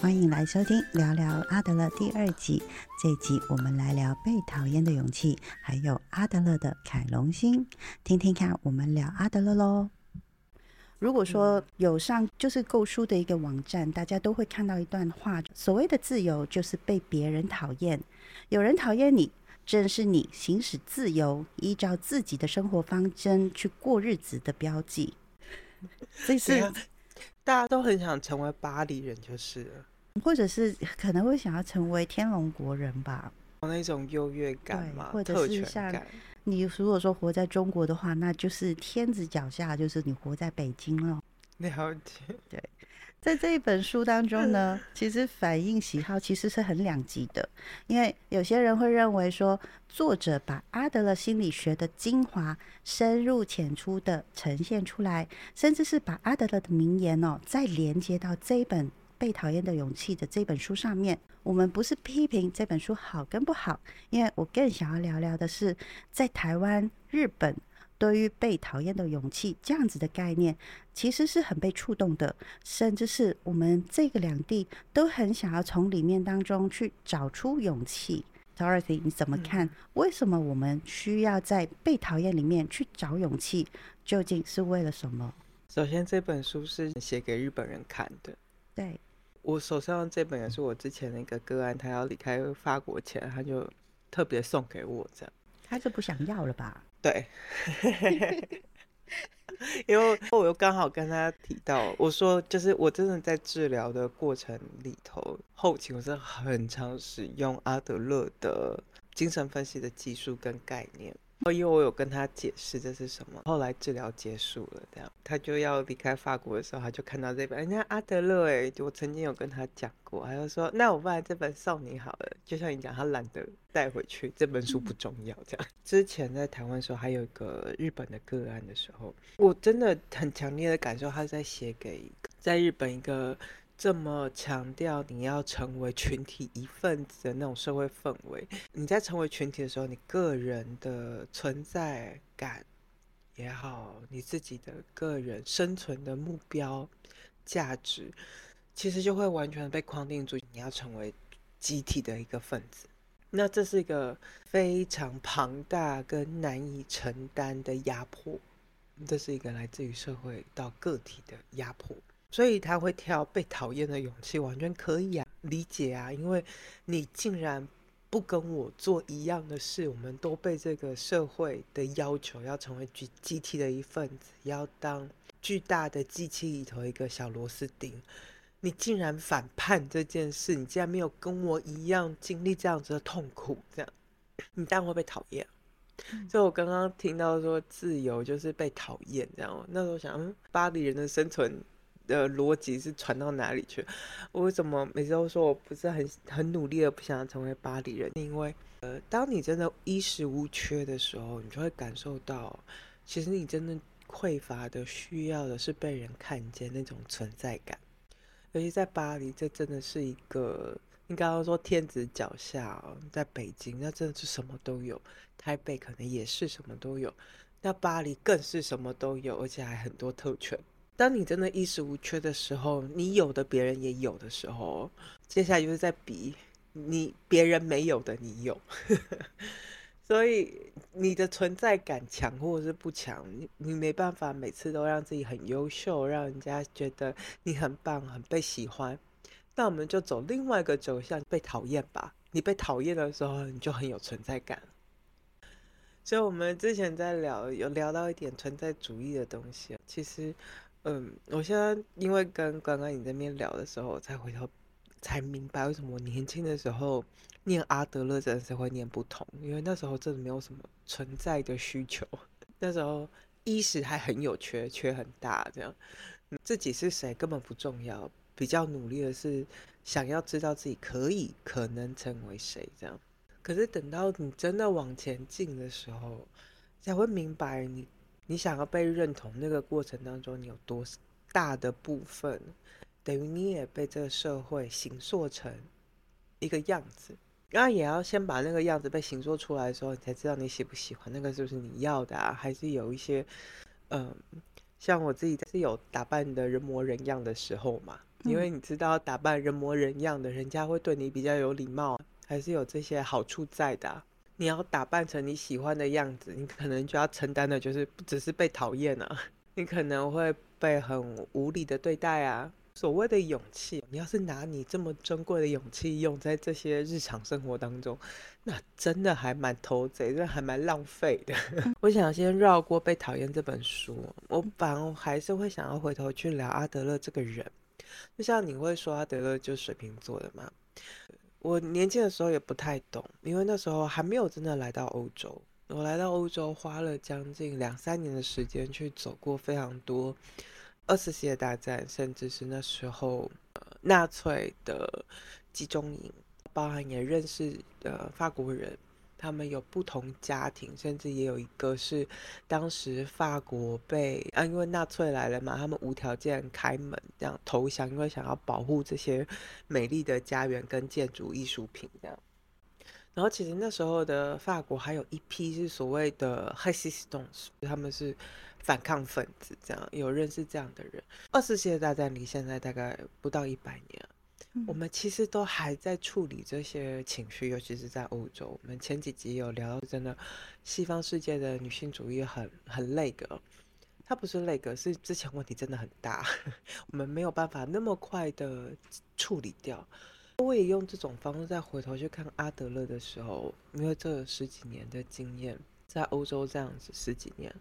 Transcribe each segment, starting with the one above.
欢迎来收听聊聊阿德勒第二集。这一集我们来聊被讨厌的勇气，还有阿德勒的凯龙星，听听看我们聊阿德勒喽。如果说有上就是购书的一个网站，大家都会看到一段话：所谓的自由，就是被别人讨厌。有人讨厌你，正是你行使自由、依照自己的生活方针去过日子的标记。这是大家都很想成为巴黎人，就是了，或者是可能会想要成为天龙国人吧，那种优越感嘛，或者是像你如果说活在中国的话，那就是天子脚下，就是你活在北京了。了解，对。在这一本书当中呢，其实反映喜好其实是很两极的，因为有些人会认为说，作者把阿德勒心理学的精华深入浅出的呈现出来，甚至是把阿德勒的名言哦，再连接到这一本《被讨厌的勇气》的这本书上面。我们不是批评这本书好跟不好，因为我更想要聊聊的是，在台湾、日本。对于被讨厌的勇气这样子的概念，其实是很被触动的，甚至是我们这个两地都很想要从里面当中去找出勇气。Dorothy，你怎么看？为什么我们需要在被讨厌里面去找勇气？究竟是为了什么？首先，这本书是写给日本人看的。对，我手上这本也是我之前那个个案，他要离开法国前，他就特别送给我这样。他是不想要了吧？对，因为我又刚好跟他提到，我说就是我真的在治疗的过程里头，后期我是很常使用阿德勒的精神分析的技术跟概念。因为我有跟他解释这是什么，后来治疗结束了，这样他就要离开法国的时候，他就看到这本，人家阿德勒，哎，我曾经有跟他讲过，他就说，那我不然这本送你好了。就像你讲，他懒得带回去，这本书不重要，这样。之前在台湾的时候，还有一个日本的个案的时候，我真的很强烈的感受，他在写给在日本一个。这么强调你要成为群体一份子的那种社会氛围，你在成为群体的时候，你个人的存在感也好，你自己的个人生存的目标、价值，其实就会完全被框定住。你要成为集体的一个分子，那这是一个非常庞大跟难以承担的压迫，这是一个来自于社会到个体的压迫。所以他会挑被讨厌的勇气，完全可以啊，理解啊，因为你竟然不跟我做一样的事，我们都被这个社会的要求要成为集集体的一份子，要当巨大的机器里头一个小螺丝钉，你竟然反叛这件事，你竟然没有跟我一样经历这样子的痛苦，这样你当然会被讨厌。所以我刚刚听到说自由就是被讨厌，这样那时候想，嗯，巴黎人的生存。的逻辑是传到哪里去？我为什么每次都说我不是很很努力的不想成为巴黎人？因为呃，当你真的衣食无缺的时候，你就会感受到，其实你真的匮乏的需要的是被人看见那种存在感。尤其在巴黎，这真的是一个你刚刚说天子脚下，在北京那真的是什么都有，台北可能也是什么都有，那巴黎更是什么都有，而且还很多特权。当你真的衣食无缺的时候，你有的别人也有的时候，接下来就是在比你别人没有的你有，所以你的存在感强或者是不强，你你没办法每次都让自己很优秀，让人家觉得你很棒、很被喜欢。那我们就走另外一个走向，被讨厌吧。你被讨厌的时候，你就很有存在感。所以，我们之前在聊有聊到一点存在主义的东西，其实。嗯，我现在因为跟刚刚你那边聊的时候，我才回头才明白为什么我年轻的时候念阿德勒真的是会念不同，因为那时候真的没有什么存在的需求，那时候衣食还很有缺，缺很大，这样自己是谁根本不重要，比较努力的是想要知道自己可以可能成为谁这样。可是等到你真的往前进的时候，才会明白你。你想要被认同，那个过程当中，你有多大的部分，等于你也被这个社会形塑成一个样子，然后也要先把那个样子被形塑出来的时候，你才知道你喜不喜欢那个是不是你要的啊？还是有一些，嗯，像我自己是有打扮的人模人样的时候嘛，因为你知道打扮人模人样的，人家会对你比较有礼貌，还是有这些好处在的。你要打扮成你喜欢的样子，你可能就要承担的就是不只是被讨厌啊，你可能会被很无理的对待啊。所谓的勇气，你要是拿你这么珍贵的勇气用在这些日常生活当中，那真的还蛮偷贼，这还蛮浪费的。我想先绕过《被讨厌》这本书，我反而还是会想要回头去聊阿德勒这个人。就像你会说阿德勒就是水瓶座的嘛？我年轻的时候也不太懂，因为那时候还没有真的来到欧洲。我来到欧洲花了将近两三年的时间去走过非常多。二次世界大战，甚至是那时候呃纳粹的集中营，包含也认识呃法国人，他们有不同家庭，甚至也有一个是当时法国被啊，因为纳粹来了嘛，他们无条件开门这样投降，因为想要保护这些美丽的家园跟建筑艺术品这样。然后其实那时候的法国还有一批是所谓的 h i s s t o n s 他们是。反抗分子这样有认识这样的人。二次世界大战离现在大概不到一百年，我们其实都还在处理这些情绪，尤其是在欧洲。我们前几集有聊到，真的西方世界的女性主义很很累个，它不是累个，是之前问题真的很大，我们没有办法那么快的处理掉。我也用这种方式再回头去看阿德勒的时候，因为这十几年的经验，在欧洲这样子十几年。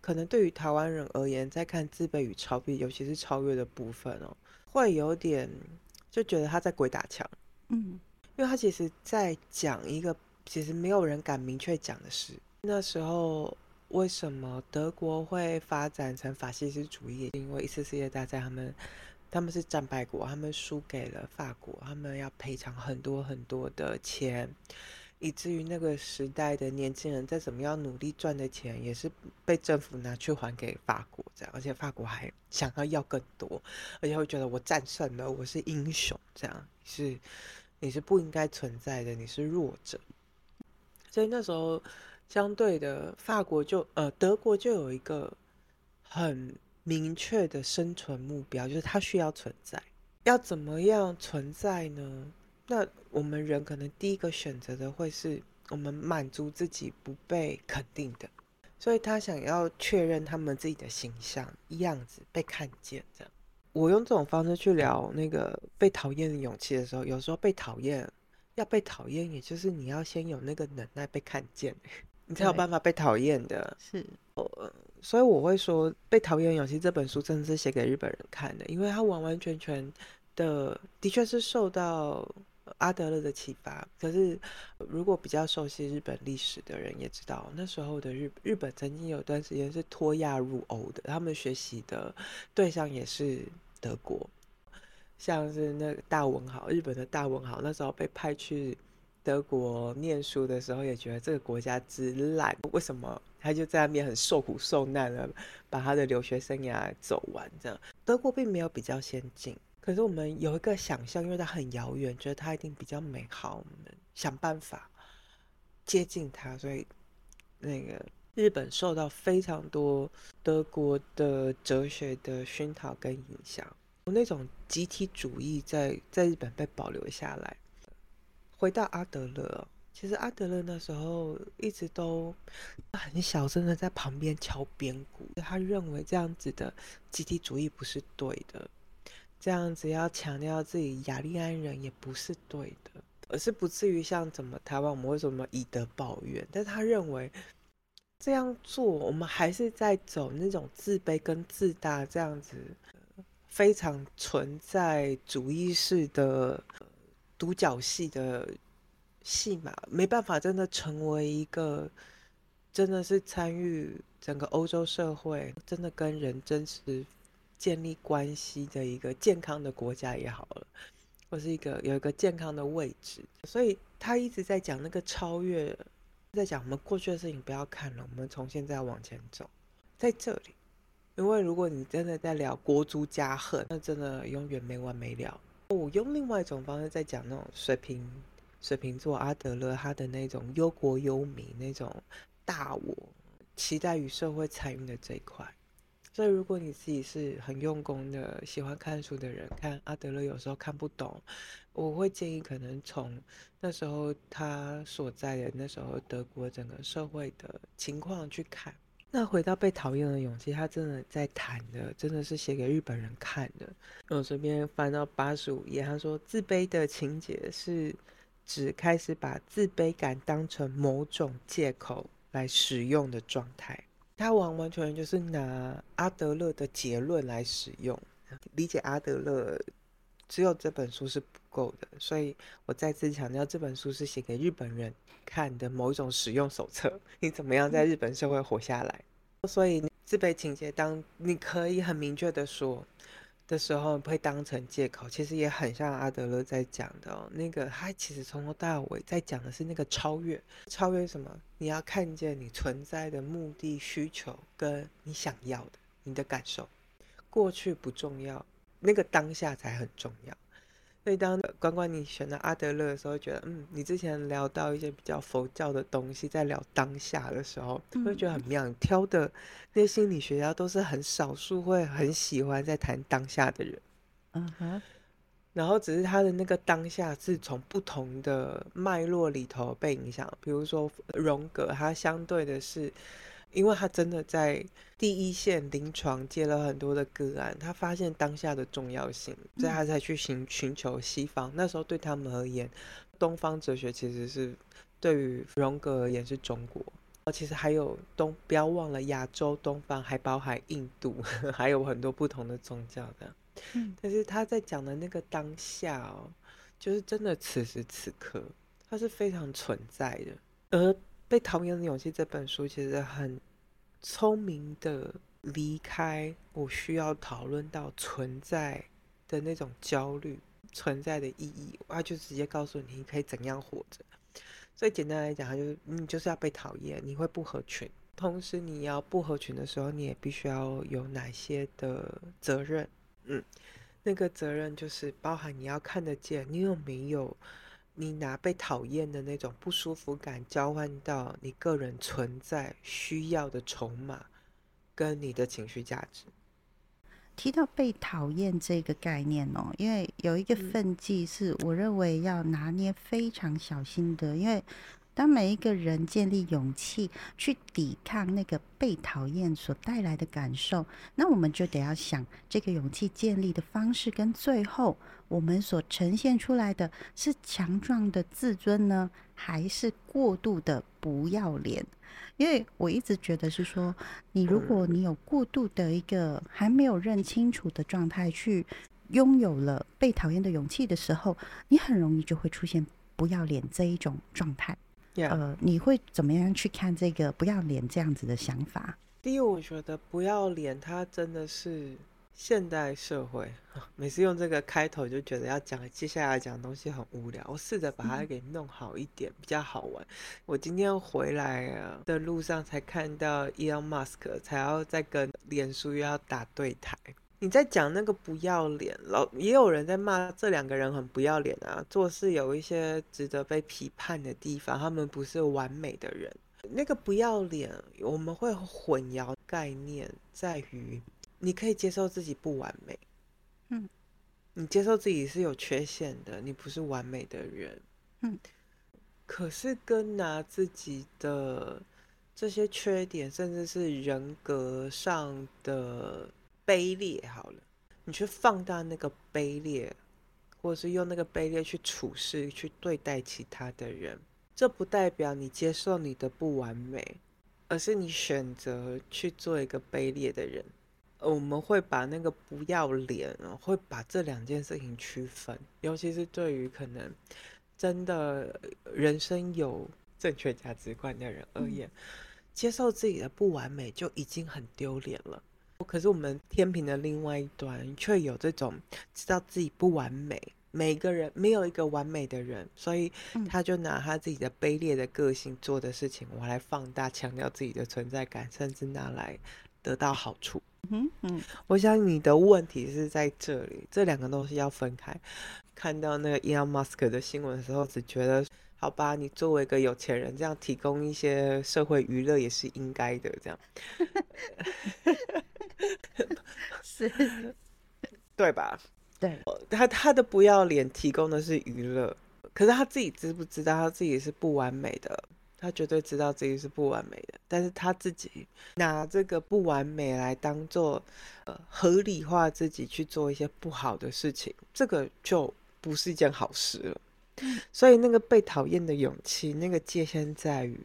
可能对于台湾人而言，在看自卑与超越，尤其是超越的部分哦，会有点就觉得他在鬼打墙，嗯，因为他其实在讲一个其实没有人敢明确讲的事。那时候为什么德国会发展成法西斯主义？因为一次世界大战，他们他们是战败国，他们输给了法国，他们要赔偿很多很多的钱。以至于那个时代的年轻人再怎么样努力赚的钱，也是被政府拿去还给法国这样，而且法国还想要要更多，而且会觉得我战胜了，我是英雄，这样是你是不应该存在的，你是弱者。所以那时候相对的，法国就呃德国就有一个很明确的生存目标，就是它需要存在，要怎么样存在呢？那我们人可能第一个选择的会是我们满足自己不被肯定的，所以他想要确认他们自己的形象样子被看见。这样，我用这种方式去聊那个被讨厌的勇气的时候，有时候被讨厌要被讨厌，也就是你要先有那个能耐被看见，你才有办法被讨厌的。是，所以我会说，《被讨厌勇气》这本书真的是写给日本人看的，因为它完完全全的的确是受到。阿德勒的启发，可是如果比较熟悉日本历史的人也知道，那时候的日日本曾经有段时间是脱亚入欧的，他们学习的对象也是德国，像是那个大文豪，日本的大文豪，那时候被派去德国念书的时候，也觉得这个国家之烂，为什么他就在那边很受苦受难了，把他的留学生涯走完？这样，德国并没有比较先进。可是我们有一个想象，因为它很遥远，觉得它一定比较美好。我们想办法接近它，所以那个日本受到非常多德国的哲学的熏陶跟影响，那种集体主义在在日本被保留下来。回到阿德勒，其实阿德勒那时候一直都很小声的在旁边敲边鼓，他认为这样子的集体主义不是对的。这样子要强调自己雅利安人也不是对的，而是不至于像怎么台湾我们为什么以德报怨？但他认为这样做，我们还是在走那种自卑跟自大这样子非常存在主义式的独角戏的戏码，没办法真的成为一个真的是参与整个欧洲社会，真的跟人真实。建立关系的一个健康的国家也好了，或是一个有一个健康的位置，所以他一直在讲那个超越，在讲我们过去的事情不要看了，我们从现在往前走，在这里，因为如果你真的在聊国足家恨，那真的永远没完没了。我用另外一种方式在讲那种水瓶水瓶座阿德勒他的那种忧国忧民那种大我，期待与社会参与的这一块。所以如果你自己是很用功的、喜欢看书的人，看阿德勒有时候看不懂，我会建议可能从那时候他所在的那时候德国整个社会的情况去看。那回到被讨厌的勇气，他真的在谈的，真的是写给日本人看的。我这边翻到八十五页，他说自卑的情节是指开始把自卑感当成某种借口来使用的状态。他完完全全就是拿阿德勒的结论来使用，理解阿德勒只有这本书是不够的。所以我再次强调，这本书是写给日本人看的某一种使用手册，你怎么样在日本社会活下来？所以自卑情节，当你可以很明确的说的时候，会当成借口，其实也很像阿德勒在讲的哦。那个他其实从头到尾在讲的是那个超越，超越什么？你要看见你存在的目的、需求跟你想要的，你的感受，过去不重要，那个当下才很重要。所以当关关你选到阿德勒的时候，觉得嗯，你之前聊到一些比较佛教的东西，在聊当下的时候，会觉得很妙。挑的那些心理学家都是很少数会很喜欢在谈当下的人，嗯哼。然后只是他的那个当下是从不同的脉络里头被影响，比如说荣格，他相对的是。因为他真的在第一线临床接了很多的个案，他发现当下的重要性，所以他才去寻寻求西方。那时候对他们而言，东方哲学其实是对于荣格而言是中国。其实还有东，不要忘了亚洲东方还包含印度，还有很多不同的宗教的。嗯，但是他在讲的那个当下哦，就是真的此时此刻，它是非常存在的，而。被讨厌的勇气这本书其实很聪明的离开我需要讨论到存在的那种焦虑存在的意义，他就直接告诉你可以怎样活着。所以简单来讲，他就是你就是要被讨厌，你会不合群，同时你要不合群的时候，你也必须要有哪些的责任？嗯，那个责任就是包含你要看得见，你有没有？你拿被讨厌的那种不舒服感交换到你个人存在需要的筹码，跟你的情绪价值。提到被讨厌这个概念哦，因为有一个分际是我认为要拿捏非常小心的，因为。当每一个人建立勇气去抵抗那个被讨厌所带来的感受，那我们就得要想这个勇气建立的方式，跟最后我们所呈现出来的是强壮的自尊呢，还是过度的不要脸？因为我一直觉得是说，你如果你有过度的一个还没有认清楚的状态，去拥有了被讨厌的勇气的时候，你很容易就会出现不要脸这一种状态。呃，你会怎么样去看这个不要脸这样子的想法？第一，我觉得不要脸，它真的是现代社会。每次用这个开头，就觉得要讲接下来讲的东西很无聊。我试着把它给弄好一点，比较好玩。我今天回来的路上才看到 Elon Musk 才要再跟脸书又要打对台。你在讲那个不要脸，老也有人在骂这两个人很不要脸啊，做事有一些值得被批判的地方，他们不是完美的人。那个不要脸，我们会混淆概念，在于你可以接受自己不完美，嗯，你接受自己是有缺陷的，你不是完美的人，嗯，可是跟拿自己的这些缺点，甚至是人格上的。卑劣好了，你去放大那个卑劣，或者是用那个卑劣去处事、去对待其他的人，这不代表你接受你的不完美，而是你选择去做一个卑劣的人。我们会把那个不要脸，会把这两件事情区分，尤其是对于可能真的人生有正确价值观的人而言，接受自己的不完美就已经很丢脸了。可是我们天平的另外一端却有这种知道自己不完美，每个人没有一个完美的人，所以他就拿他自己的卑劣的个性做的事情，我来放大强调自己的存在感，甚至拿来得到好处。嗯嗯，我想你的问题是在这里，这两个东西要分开。看到那个 Elon Musk 的新闻的时候，只觉得好吧，你作为一个有钱人，这样提供一些社会娱乐也是应该的，这样 是，对吧？对，他他的不要脸提供的是娱乐，可是他自己知不知道他自己是不完美的？他绝对知道自己是不完美的，但是他自己拿这个不完美来当做呃合理化自己去做一些不好的事情，这个就不是一件好事了。所以那个被讨厌的勇气，那个界限在于，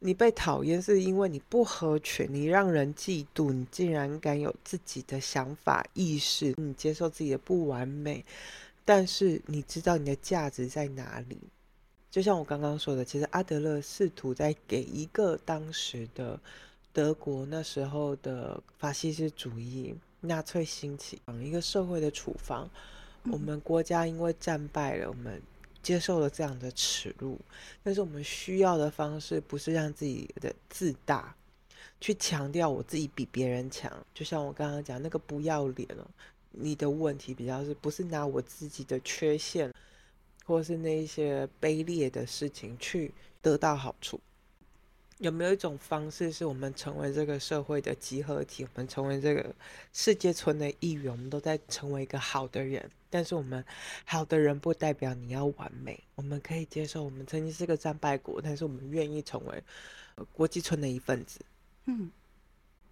你被讨厌是因为你不合群，你让人嫉妒，你竟然敢有自己的想法意识，你接受自己的不完美，但是你知道你的价值在哪里。就像我刚刚说的，其实阿德勒试图在给一个当时的德国那时候的法西斯主义、纳粹兴起，一个社会的处方。我们国家因为战败了，我们接受了这样的耻辱，但是我们需要的方式不是让自己的自大去强调我自己比别人强。就像我刚刚讲那个不要脸哦，你的问题比较是不是拿我自己的缺陷？或是那一些卑劣的事情去得到好处，有没有一种方式是我们成为这个社会的集合体，我们成为这个世界村的一员，我们都在成为一个好的人。但是我们好的人不代表你要完美，我们可以接受我们曾经是个战败国，但是我们愿意成为国际村的一份子。嗯，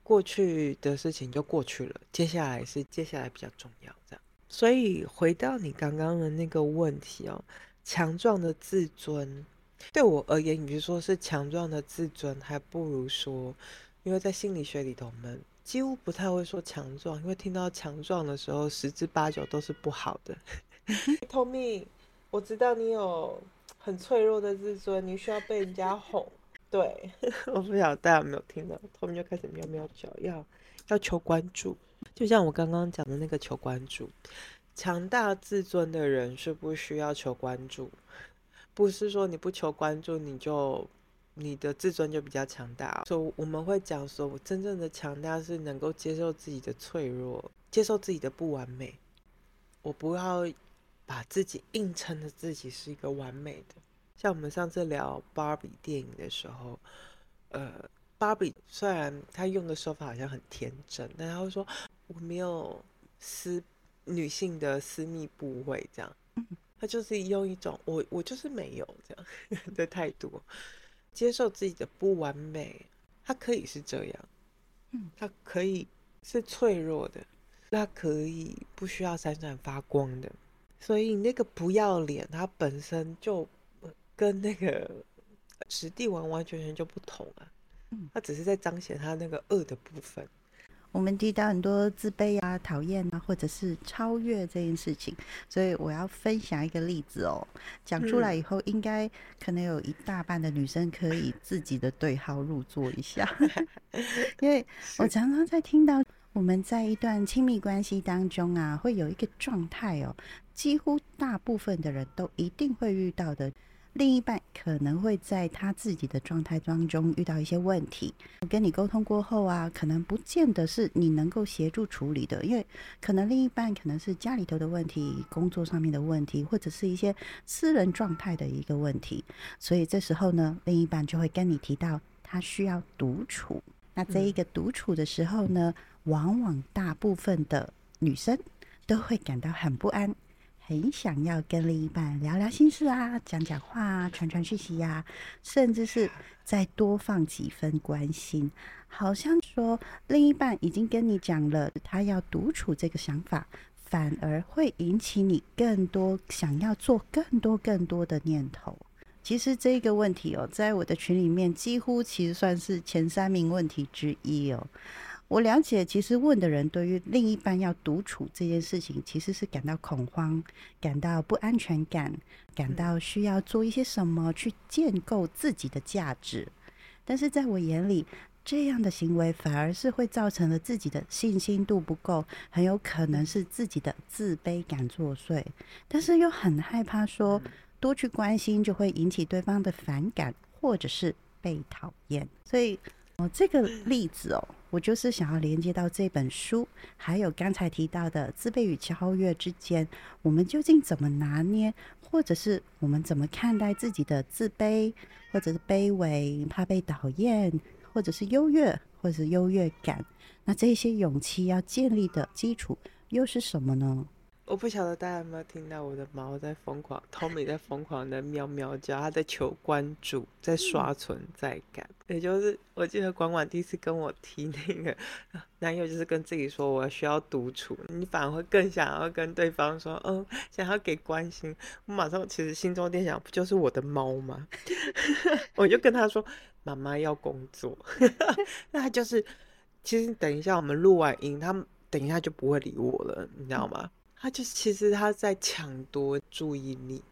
过去的事情就过去了，接下来是接下来比较重要，这样。所以回到你刚刚的那个问题哦，强壮的自尊，对我而言，你说是强壮的自尊，还不如说，因为在心理学里头，我们几乎不太会说强壮，因为听到强壮的时候，十之八九都是不好的。Tommy，我知道你有很脆弱的自尊，你需要被人家哄。对，我不晓得大家有没有听到，Tommy 就开始喵喵叫，要要求关注。就像我刚刚讲的那个求关注，强大自尊的人是不需要求关注，不是说你不求关注你就你的自尊就比较强大。所以我们会讲说，我真正的强大是能够接受自己的脆弱，接受自己的不完美。我不要把自己硬撑的自己是一个完美的。像我们上次聊芭比电影的时候，呃。芭比虽然她用的手法好像很天真，但她会说我没有私女性的私密部位，这样，她就是用一种我我就是没有这样的态度，接受自己的不完美，他可以是这样，嗯，他可以是脆弱的，他可以不需要闪闪发光的，所以那个不要脸，他本身就跟那个实地完完全全就不同啊。他只是在彰显他那个恶的部分。我们提到很多自卑啊、讨厌啊，或者是超越这件事情，所以我要分享一个例子哦。讲出来以后，应该可能有一大半的女生可以自己的对号入座一下，因为我常常在听到我们在一段亲密关系当中啊，会有一个状态哦，几乎大部分的人都一定会遇到的。另一半可能会在他自己的状态当中遇到一些问题，跟你沟通过后啊，可能不见得是你能够协助处理的，因为可能另一半可能是家里头的问题、工作上面的问题，或者是一些私人状态的一个问题，所以这时候呢，另一半就会跟你提到他需要独处。那这一个独处的时候呢，往往大部分的女生都会感到很不安。很想要跟另一半聊聊心事啊，讲讲话啊，传传讯息呀，甚至是再多放几分关心。好像说另一半已经跟你讲了他要独处这个想法，反而会引起你更多想要做更多更多的念头。其实这个问题哦，在我的群里面几乎其实算是前三名问题之一哦。我了解，其实问的人对于另一半要独处这件事情，其实是感到恐慌、感到不安全感、感到需要做一些什么去建构自己的价值。但是在我眼里，这样的行为反而是会造成了自己的信心度不够，很有可能是自己的自卑感作祟。但是又很害怕说多去关心就会引起对方的反感，或者是被讨厌，所以。哦，这个例子哦，我就是想要连接到这本书，还有刚才提到的自卑与超越之间，我们究竟怎么拿捏，或者是我们怎么看待自己的自卑，或者是卑微、怕被讨厌，或者是优越，或者是优越感？那这些勇气要建立的基础又是什么呢？我不晓得大家有没有听到我的猫在疯狂，Tommy 在疯狂的喵喵叫，它在求关注，在刷存在感。也就是我记得管管第一次跟我提那个男友，就是跟自己说我需要独处，你反而会更想要跟对方说，嗯，想要给关心。我马上其实心中在想，不就是我的猫吗？我就跟他说，妈妈要工作。那他就是，其实等一下我们录完音，他等一下就不会理我了，你知道吗？他就其实他在抢夺注意力。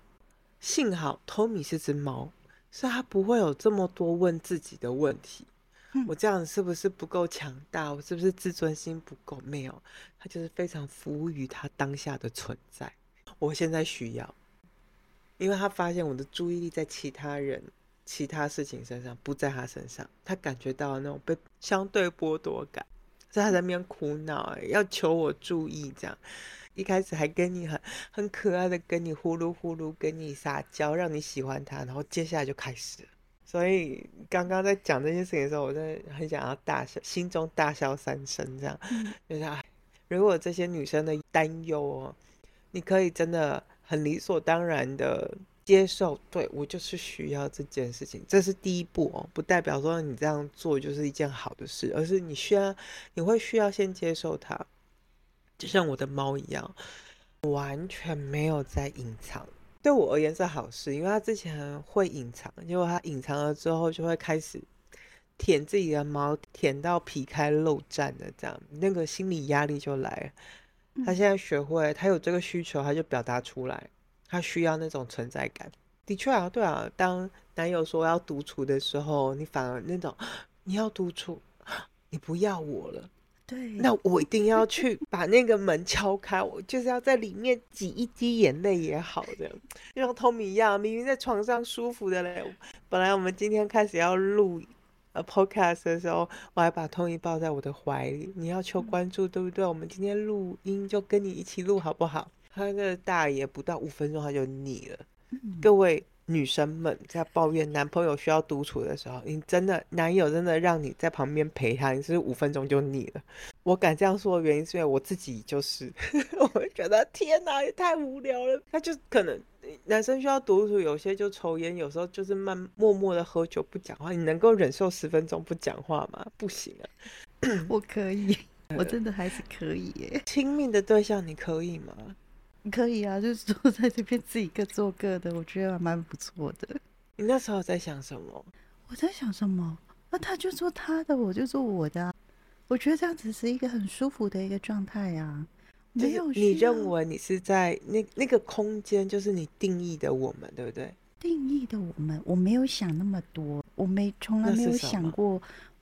幸好 Tommy 是只猫，所以他不会有这么多问自己的问题。我这样是不是不够强大？我是不是自尊心不够？没有，他就是非常服务于他当下的存在。我现在需要，因为他发现我的注意力在其他人、其他事情身上，不在他身上。他感觉到那种被相对剥夺感，在他在那边苦恼，要求我注意这样。一开始还跟你很很可爱的跟你呼噜呼噜跟你撒娇，让你喜欢他，然后接下来就开始了。所以刚刚在讲这件事情的时候，我真的很想要大笑，心中大笑三声，这样 就是哎，如果这些女生的担忧哦，你可以真的很理所当然的接受，对我就是需要这件事情，这是第一步哦，不代表说你这样做就是一件好的事，而是你需要你会需要先接受它。就像我的猫一样，完全没有在隐藏。对我而言是好事，因为它之前会隐藏，结果它隐藏了之后，就会开始舔自己的毛，舔到皮开肉绽的这样，那个心理压力就来了。他现在学会，他有这个需求，他就表达出来，他需要那种存在感。的确啊，对啊，当男友说要独处的时候，你反而那种你要独处，你不要我了。对，那我一定要去把那个门敲开，我就是要在里面挤一滴眼泪也好的，就像 Tommy 一样，明明在床上舒服的嘞。本来我们今天开始要录呃 podcast 的时候，我还把 Tommy 抱在我的怀里。你要求关注，对不对？我们今天录音就跟你一起录好不好？他那个大爷不到五分钟他就腻了，各位。女生们在抱怨男朋友需要独处的时候，你真的男友真的让你在旁边陪他，你是五分钟就腻了。我敢这样说的原因是因为我自己就是，我会觉得天哪，也太无聊了。他就可能男生需要独处，有些就抽烟，有时候就是慢默默的喝酒不讲话。你能够忍受十分钟不讲话吗？不行啊，我可以，我真的还是可以耶。亲密的对象你可以吗？可以啊，就是坐在这边自己各做各的，我觉得还蛮不错的。你那时候在想什么？我在想什么？那他就做他的，我就做我的。我觉得这样子是一个很舒服的一个状态啊。没有，你认为你是在那那个空间，就是你定义的我们，对不对？定义的我们，我没有想那么多，我没从来没有想过。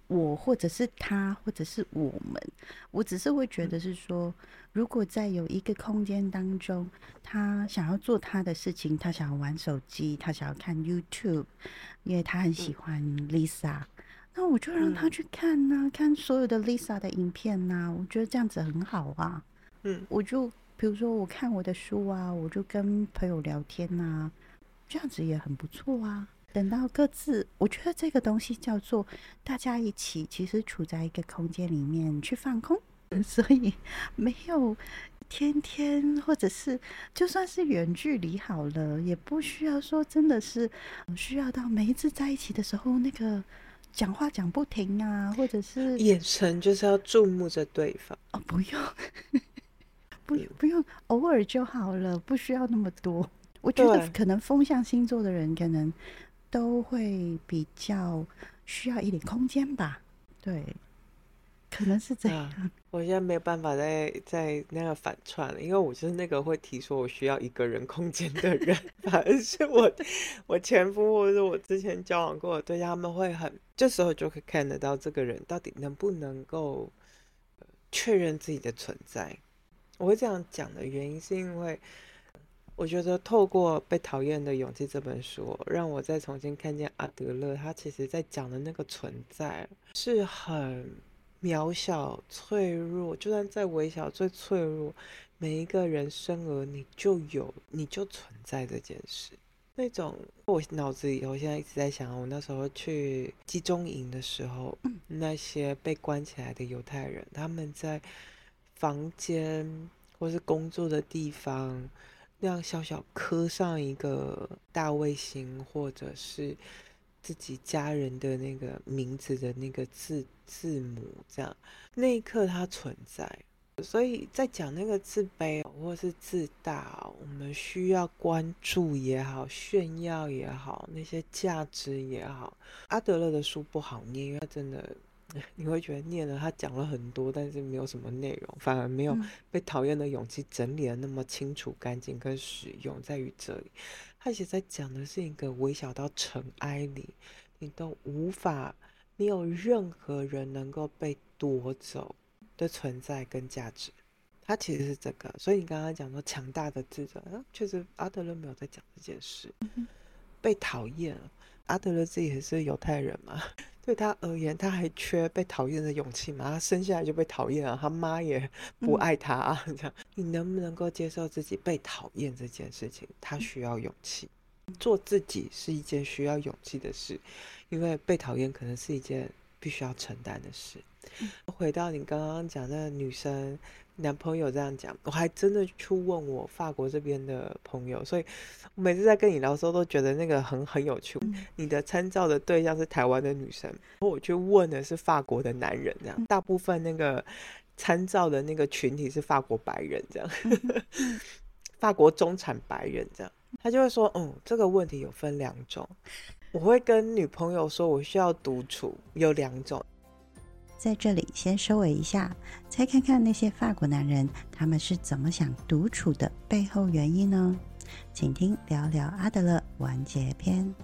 我或者是他，或者是我们，我只是会觉得是说，如果在有一个空间当中，他想要做他的事情，他想要玩手机，他想要看 YouTube，因为他很喜欢 Lisa，那我就让他去看呐，看所有的 Lisa 的影片呐，我觉得这样子很好啊。嗯，我就比如说我看我的书啊，我就跟朋友聊天呐，这样子也很不错啊。等到各自，我觉得这个东西叫做大家一起，其实处在一个空间里面去放空，所以没有天天或者是就算是远距离好了，也不需要说真的是需要到每一次在一起的时候那个讲话讲不停啊，或者是眼神就是要注目着对方哦，不用，不不用，偶尔就好了，不需要那么多。我觉得可能风象星座的人可能。都会比较需要一点空间吧，对，可能是这样。我现在没有办法再再那个反串了，因为我就是那个会提说我需要一个人空间的人。反而是我我前夫或者是我之前交往过的对象，他们会很这时候就可以看得到这个人到底能不能够确认自己的存在。我会这样讲的原因是因为我觉得透过《被讨厌的勇气》这本书，让我再重新看见阿德勒，他其实在讲的那个存在是很渺小、脆弱，就算再微小、最脆弱，每一个人生而你就有，你就存在这件事。那种我脑子里，我现在一直在想，我那时候去集中营的时候，那些被关起来的犹太人，他们在房间或是工作的地方。让小小刻上一个大卫星，或者是自己家人的那个名字的那个字字母，这样那一刻它存在。所以在讲那个自卑或是自大，我们需要关注也好，炫耀也好，那些价值也好。阿德勒的书不好念，因为他真的。你会觉得念了他讲了很多，但是没有什么内容，反而没有被讨厌的勇气整理的那么清楚、干净跟实用，在于这里。他其实在讲的是一个微小到尘埃里，你都无法，没有任何人能够被夺走的存在跟价值。他其实是这个，所以你刚刚讲说强大的自尊，确实阿德勒没有在讲这件事。被讨厌，阿德勒自己也是犹太人嘛。对他而言，他还缺被讨厌的勇气吗？他生下来就被讨厌啊，他妈也不爱他啊，这样你能不能够接受自己被讨厌这件事情？他需要勇气，做自己是一件需要勇气的事，因为被讨厌可能是一件必须要承担的事。回到你刚刚讲的女生。男朋友这样讲，我还真的去问我法国这边的朋友，所以我每次在跟你聊的时候，都觉得那个很很有趣。你的参照的对象是台湾的女生，我去问的是法国的男人，这样大部分那个参照的那个群体是法国白人，这样 法国中产白人，这样他就会说，嗯，这个问题有分两种。我会跟女朋友说，我需要独处，有两种。在这里先收尾一下，再看看那些法国男人他们是怎么想独处的背后原因呢？请听聊聊阿德勒完结篇。